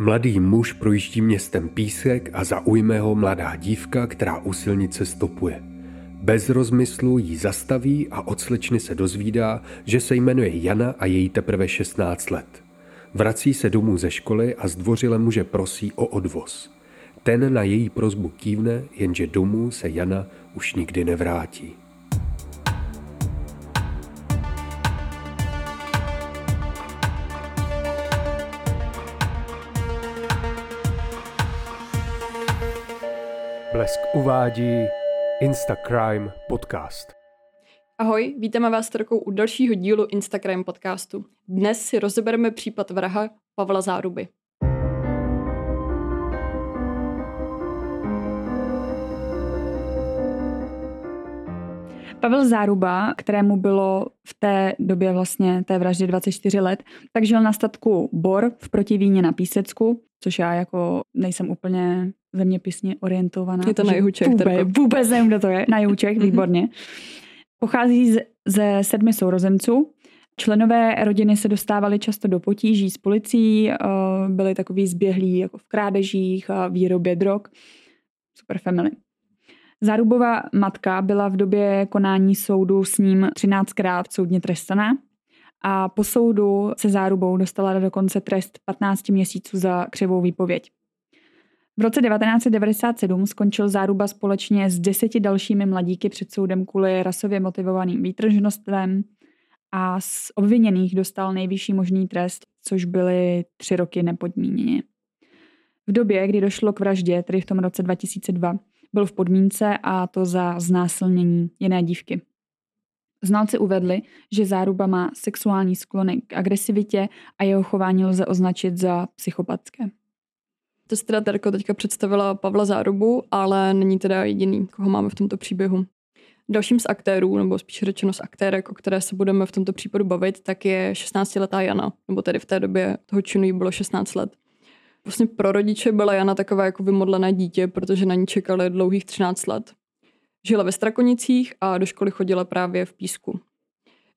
Mladý muž projíždí městem písek a zaujme ho mladá dívka, která u silnice stopuje. Bez rozmyslu ji zastaví a od slečny se dozvídá, že se jmenuje Jana a její teprve 16 let. Vrací se domů ze školy a zdvořile muže prosí o odvoz. Ten na její prozbu kývne, jenže domů se Jana už nikdy nevrátí. Blesk uvádí Instacrime podcast. Ahoj, vítáme vás trochu u dalšího dílu Instagram podcastu. Dnes si rozebereme případ vraha Pavla Záruby. Pavel Záruba, kterému bylo v té době vlastně té vraždy 24 let, tak žil na statku Bor v Protivíně na Písecku, což já jako nejsem úplně zeměpisně orientovaná. Je to na jihu Čech. Vůbec, vůbec nevím, kdo to je. Na jihu Čech, mhm. výborně. Pochází z, ze sedmi sourozenců. Členové rodiny se dostávali často do potíží s policií, eh, byli takový zběhlí jako v krádežích a výrobě drog. Super family. Zárubová matka byla v době konání soudu s ním 13krát soudně trestaná a po soudu se zárubou dostala dokonce trest 15 měsíců za křivou výpověď. V roce 1997 skončil záruba společně s deseti dalšími mladíky před soudem kvůli rasově motivovaným výtržnostvem a z obviněných dostal nejvyšší možný trest, což byly tři roky nepodmíněně. V době, kdy došlo k vraždě, tedy v tom roce 2002, byl v podmínce a to za znásilnění jiné dívky. Znalci uvedli, že záruba má sexuální sklony k agresivitě a jeho chování lze označit za psychopatské. To si teda Terko teďka představila Pavla Zárubu, ale není teda jediný, koho máme v tomto příběhu. Dalším z aktérů, nebo spíš řečeno z aktérek, o které se budeme v tomto případu bavit, tak je 16-letá Jana, nebo tedy v té době toho činu jí bylo 16 let. Vlastně pro rodiče byla Jana taková jako vymodlené dítě, protože na ní čekali dlouhých 13 let. Žila ve Strakonicích a do školy chodila právě v Písku.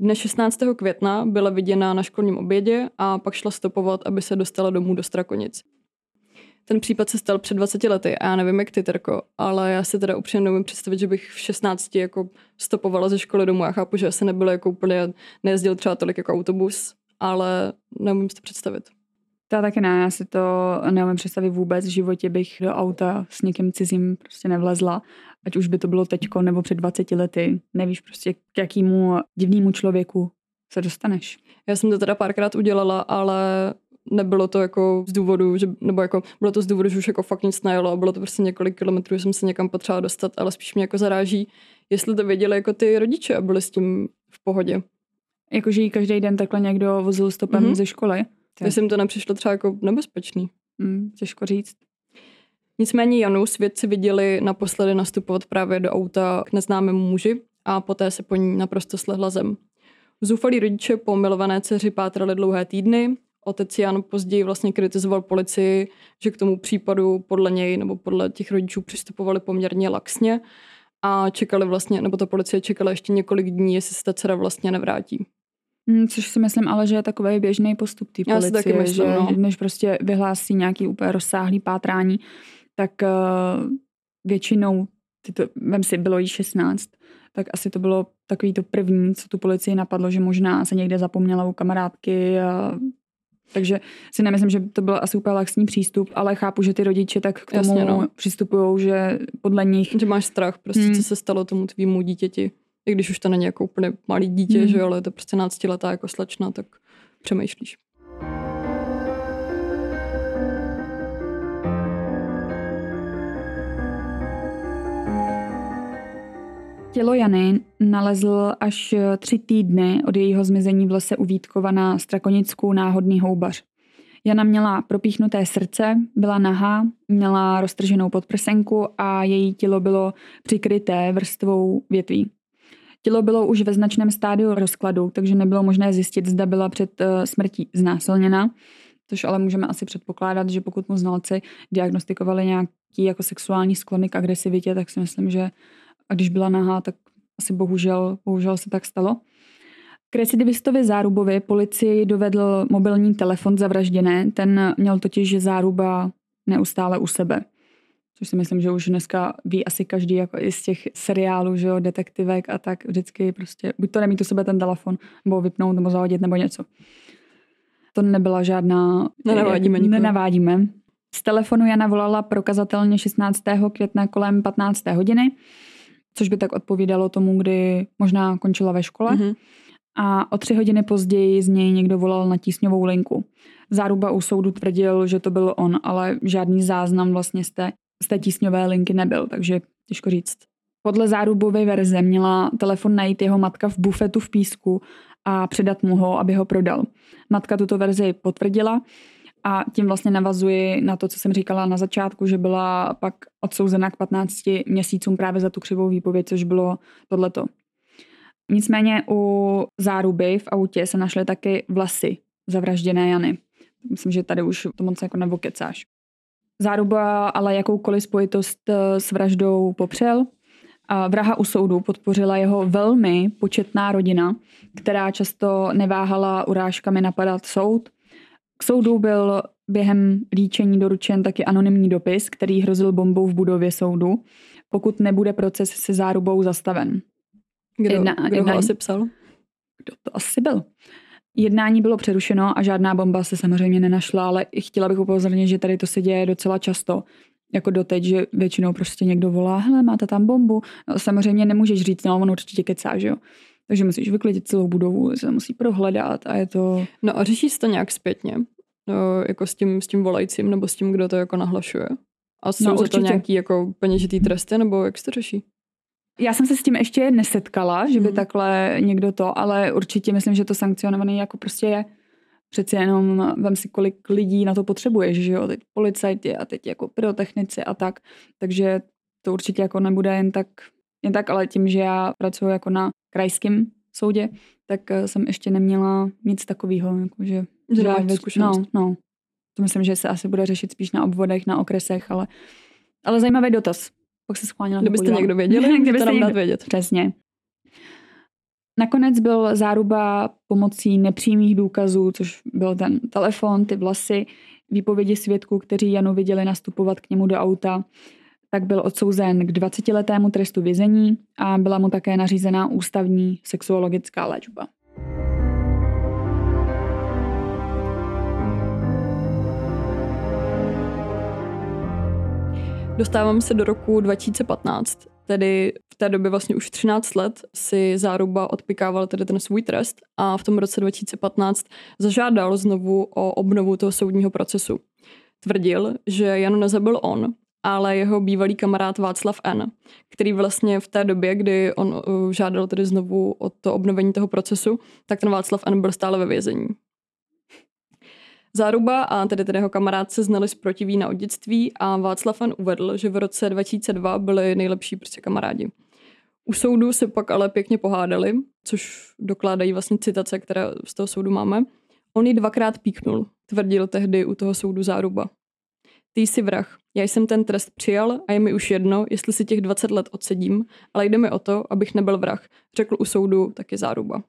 Dne 16. května byla viděna na školním obědě a pak šla stopovat, aby se dostala domů do Strakonic. Ten případ se stal před 20 lety a já nevím, jak ty, Terko, ale já si teda upřímně nemůžu představit, že bych v 16 jako stopovala ze školy domů. Já chápu, že asi nebylo jako úplně, nejezdil třeba tolik jako autobus, ale neumím si to představit. Já taky ne, já si to neumím představit vůbec. V životě bych do auta s někým cizím prostě nevlezla. Ať už by to bylo teďko nebo před 20 lety. Nevíš prostě, k jakému divnému člověku se dostaneš. Já jsem to teda párkrát udělala, ale nebylo to jako z důvodu, že, nebo jako bylo to z důvodu, že už jako fakt nic nejelo a bylo to prostě několik kilometrů, že jsem se někam potřebovala dostat, ale spíš mě jako zaráží, jestli to věděli jako ty rodiče a byli s tím v pohodě. Jakože jí každý den takhle někdo vozil stopem mm-hmm. ze školy? Jestli jim to nepřišlo třeba jako nebezpečný. Mm, těžko říct. Nicméně Janu svědci viděli naposledy nastupovat právě do auta k neznámému muži a poté se po ní naprosto slehla zem. Zoufalí rodiče po milované dceři pátrali dlouhé týdny. Otec Jan později vlastně kritizoval policii, že k tomu případu podle něj nebo podle těch rodičů přistupovali poměrně laxně a čekali vlastně, nebo ta policie čekala ještě několik dní, jestli se ta dcera vlastně nevrátí. Hmm, což si myslím ale, že je takový běžný postup té policie, taky myslím, že no. než prostě vyhlásí nějaký úplně rozsáhlý pátrání, tak uh, většinou, ty to, vem si, bylo jí 16, tak asi to bylo takový to první, co tu policii napadlo, že možná se někde zapomněla u kamarádky a takže si nemyslím, že to byl asi úplně laxní přístup, ale chápu, že ty rodiče tak k tomu no. přistupují, že podle nich... Že máš strach, prostě hmm. co se stalo tomu tvýmu dítěti i když už to není jako úplně malý dítě, hmm. že jo, ale je to prostě náctiletá jako slečna, tak přemýšlíš. Tělo Jany nalezl až tři týdny od jejího zmizení v lese u Vítkova na Strakonickou náhodný houbař. Jana měla propíchnuté srdce, byla nahá, měla roztrženou podprsenku a její tělo bylo přikryté vrstvou větví. Tělo bylo už ve značném stádiu rozkladu, takže nebylo možné zjistit, zda byla před uh, smrtí znásilněna, což ale můžeme asi předpokládat, že pokud mu znalci diagnostikovali nějaký jako sexuální sklony k agresivitě, tak si myslím, že a když byla nahá, tak asi bohužel, bohužel se tak stalo. K recidivistovi Zárubovi policii dovedl mobilní telefon zavražděné, ten měl totiž záruba neustále u sebe. Což si myslím, že už dneska ví asi každý jako i z těch seriálů, že jo, detektivek a tak vždycky prostě, buď to nemít u sebe ten telefon, nebo vypnout, nebo zahodit, nebo něco. To nebyla žádná... Nenavádíme nikoho. Nenavádíme. Z telefonu Jana volala prokazatelně 16. května kolem 15. hodiny, což by tak odpovídalo tomu, kdy možná končila ve škole. Mm-hmm. A o tři hodiny později z něj někdo volal na tísňovou linku. Záruba u soudu tvrdil, že to byl on, ale žádný záznam vlastně z té, z té tísňové linky nebyl, takže těžko říct. Podle zárubové verze měla telefon najít jeho matka v bufetu v Písku a předat mu ho, aby ho prodal. Matka tuto verzi potvrdila a tím vlastně navazuji na to, co jsem říkala na začátku, že byla pak odsouzena k 15 měsícům právě za tu křivou výpověď, což bylo tohleto. Nicméně u záruby v autě se našly taky vlasy zavražděné Jany. Myslím, že tady už to moc jako nevokecáš. Záruba ale jakoukoliv spojitost eh, s vraždou popřel. A vraha u soudu podpořila jeho velmi početná rodina, která často neváhala urážkami napadat soud. K soudu byl během líčení doručen taky anonymní dopis, který hrozil bombou v budově soudu, pokud nebude proces se zárubou zastaven. Kdo, jedna, kdo jedna, ho asi psal? Kdo to asi byl? Jednání bylo přerušeno a žádná bomba se samozřejmě nenašla, ale chtěla bych upozornit, že tady to se děje docela často. Jako doteď, že většinou prostě někdo volá, hele, máte tam bombu. No, samozřejmě nemůžeš říct, no on určitě kecá, že jo. Takže musíš vyklidit celou budovu, se musí prohledat a je to... No a řeší se to nějak zpětně? No, jako s tím, s tím volajícím nebo s tím, kdo to jako nahlašuje? A jsou no, za to nějaký jako peněžitý tresty, nebo jak se to řeší? Já jsem se s tím ještě nesetkala, že by mm. takhle někdo to, ale určitě myslím, že to sankcionovaný jako prostě je. Přeci jenom vem si, kolik lidí na to potřebuješ, že jo, teď policajti a teď jako pyrotechnici a tak, takže to určitě jako nebude jen tak, jen tak, ale tím, že já pracuji jako na krajském soudě, tak eh, jsem ještě neměla nic takového, jakože... Že zkušenost. No, no. To myslím, že se asi bude řešit spíš na obvodech, na okresech, ale, ale zajímavý dotaz. Pak se schválně na Kdybyste někdo věděli, kdybyste nám dát vědět. Přesně. Nakonec byl záruba pomocí nepřímých důkazů, což byl ten telefon, ty vlasy, výpovědi svědků, kteří Janu viděli nastupovat k němu do auta, tak byl odsouzen k 20-letému trestu vězení a byla mu také nařízená ústavní sexuologická léčba. Dostáváme se do roku 2015, tedy v té době vlastně už 13 let si záruba odpikával tedy ten svůj trest a v tom roce 2015 zažádal znovu o obnovu toho soudního procesu. Tvrdil, že Jan nezabil on, ale jeho bývalý kamarád Václav N., který vlastně v té době, kdy on uh, žádal tedy znovu o to obnovení toho procesu, tak ten Václav N. byl stále ve vězení. Záruba a tedy tedy jeho kamarád se znali z protivína od dětství a Václav N. uvedl, že v roce 2002 byli nejlepší prostě kamarádi. U soudu se pak ale pěkně pohádali, což dokládají vlastně citace, které z toho soudu máme. On ji dvakrát píknul, tvrdil tehdy u toho soudu Záruba. Ty jsi vrah. Já jsem ten trest přijal a je mi už jedno, jestli si těch 20 let odsedím, ale jde mi o to, abych nebyl vrah, řekl u soudu taky Záruba.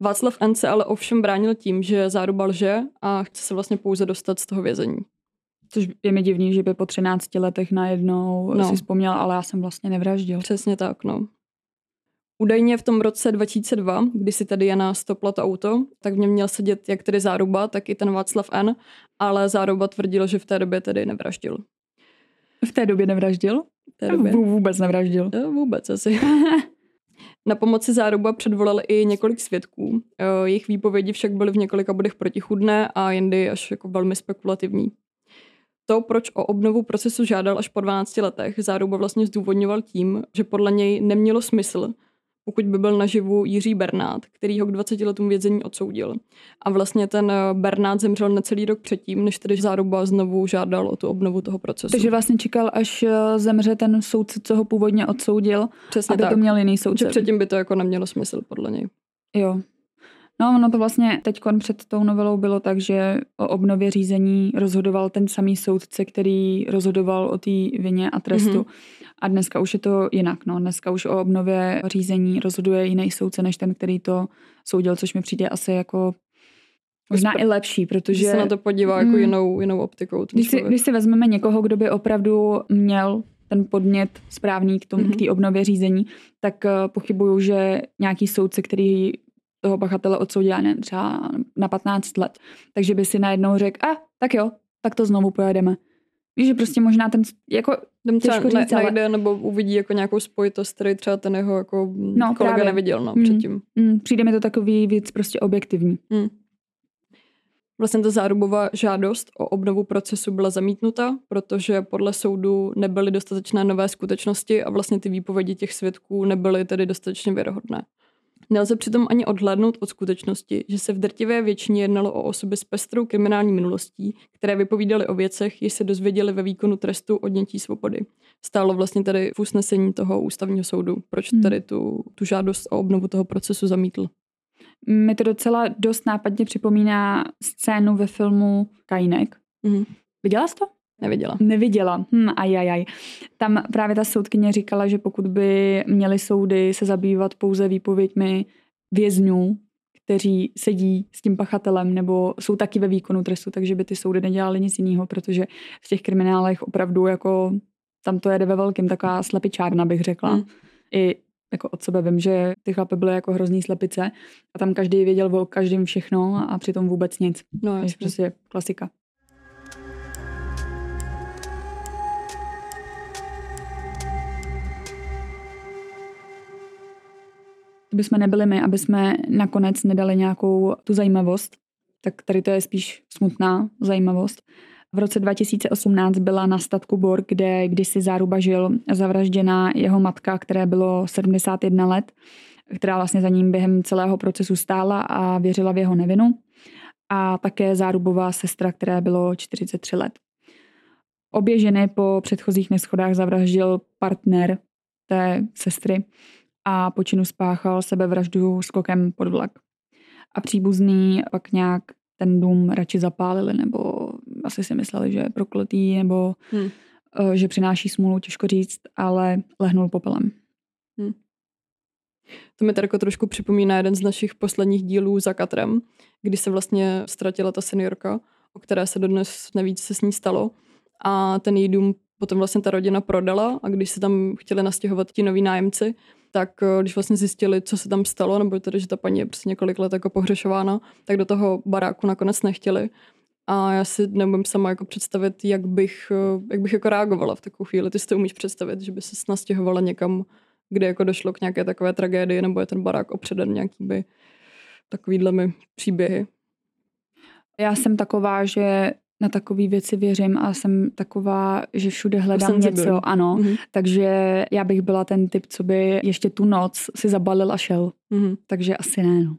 Václav N. se ale ovšem bránil tím, že záruba lže a chce se vlastně pouze dostat z toho vězení. Což je mi divný, že by po 13 letech najednou no. si vzpomněl, ale já jsem vlastně nevraždil. Přesně tak, no. Údajně v tom roce 2002, kdy si tady Jana stopla to auto, tak v něm měl sedět jak tedy záruba, tak i ten Václav N., ale záruba tvrdil, že v té době tedy nevraždil. V té době nevraždil? V té době. Vůbec nevraždil. Jo, vůbec asi. Na pomoci záruba předvolal i několik svědků. Eh, jejich výpovědi však byly v několika bodech protichudné a jindy až jako velmi spekulativní. To, proč o obnovu procesu žádal až po 12 letech, záruba vlastně zdůvodňoval tím, že podle něj nemělo smysl, pokud by byl naživu Jiří Bernát, který ho k 20 letům vězení odsoudil. A vlastně ten eh, Bernát zemřel necelý rok předtím, než tedy záruba znovu žádal o tu obnovu toho procesu. Takže vlastně čekal, až eh, zemře ten soudce, co ho původně odsoudil, Přesně aby tak. to měl jiný soudce. Předtím by to jako nemělo smysl, podle něj. Jo. No, ono to vlastně teď před tou novelou bylo tak, že o obnově řízení rozhodoval ten samý soudce, který rozhodoval o té vině a trestu. Mm-hmm. A dneska už je to jinak. No. Dneska už o obnově řízení rozhoduje jiný soudce, než ten, který to soudil, což mi přijde asi jako Možná i lepší, protože... se na to podívá jako mm, jinou, jinou optikou. Když si, když si vezmeme někoho, kdo by opravdu měl ten podnět správný k, tomu, mm-hmm. k té obnově řízení, tak uh, pochybuju, že nějaký soudce, který toho pachatele odsoudil ne, třeba na 15 let, takže by si najednou řekl, a tak jo, tak to znovu pojedeme. Víš, že prostě možná ten, jako ten těžko říct, ne, ale... nebo uvidí jako nějakou spojitost, který třeba ten jeho jako no, kolega právě. neviděl no, mm, předtím. Mm, přijde mi to takový víc prostě objektivní. Mm. Vlastně ta zárubová žádost o obnovu procesu byla zamítnuta, protože podle soudu nebyly dostatečné nové skutečnosti a vlastně ty výpovědi těch svědků nebyly tedy dostatečně věrohodné. Nelze přitom ani odhlédnout od skutečnosti, že se v drtivé většině jednalo o osoby s pestrou kriminální minulostí, které vypovídaly o věcech, jež se dozvěděli ve výkonu trestu odnětí svobody. Stálo vlastně tady v usnesení toho ústavního soudu, proč hmm. tady tu, tu žádost o obnovu toho procesu zamítl. Mi to docela dost nápadně připomíná scénu ve filmu Kajnek. Mm. Viděla jsi to? Neviděla. Neviděla. Hm, ajajaj. Tam právě ta soudkyně říkala, že pokud by měly soudy se zabývat pouze výpověďmi vězňů, kteří sedí s tím pachatelem nebo jsou taky ve výkonu trestu, takže by ty soudy nedělali nic jiného, protože v těch kriminálech opravdu jako tam to jede ve velkým, taková slepičárna bych řekla. Mm. I jako od sebe vím, že ty chlapy byly jako hrozný slepice a tam každý věděl o každém všechno a přitom vůbec nic. No, je prostě klasika. To bychom nebyli my, aby jsme nakonec nedali nějakou tu zajímavost, tak tady to je spíš smutná zajímavost. V roce 2018 byla na statku Borg, kde kdysi záruba žil, zavražděna jeho matka, které bylo 71 let, která vlastně za ním během celého procesu stála a věřila v jeho nevinu. A také zárubová sestra, které bylo 43 let. Obě ženy po předchozích neschodách zavraždil partner té sestry a počinu spáchal sebevraždu skokem pod vlak. A příbuzný pak nějak ten dům radši zapálili nebo asi si mysleli, že je prokletý nebo hmm. že přináší smůlu, těžko říct, ale lehnul popelem. Hmm. To mi tady jako trošku připomíná jeden z našich posledních dílů za Katrem, kdy se vlastně ztratila ta seniorka, o které se dodnes neví, co se s ní stalo. A ten její dům potom vlastně ta rodina prodala a když se tam chtěli nastěhovat ti noví nájemci, tak eh, když vlastně zjistili, co se tam stalo, nebo tedy, že ta paní je prostě několik let jako pohřešována, tak do toho baráku nakonec nechtěli. A já si nemůžu sama jako představit, jak bych, eh, jak bych jako reagovala v takovou chvíli. Ty si to umíš představit, že by se nastěhovala někam, kde jako došlo k nějaké takové tragédii, nebo je ten barák opředen nějakými takovýhlemi příběhy. Já jsem taková, že na takové věci věřím a jsem taková, že všude hledám něco, ano. Mm-hmm. Takže já bych byla ten typ, co by ještě tu noc si zabalil a šel. Mm-hmm. Takže asi ne, no.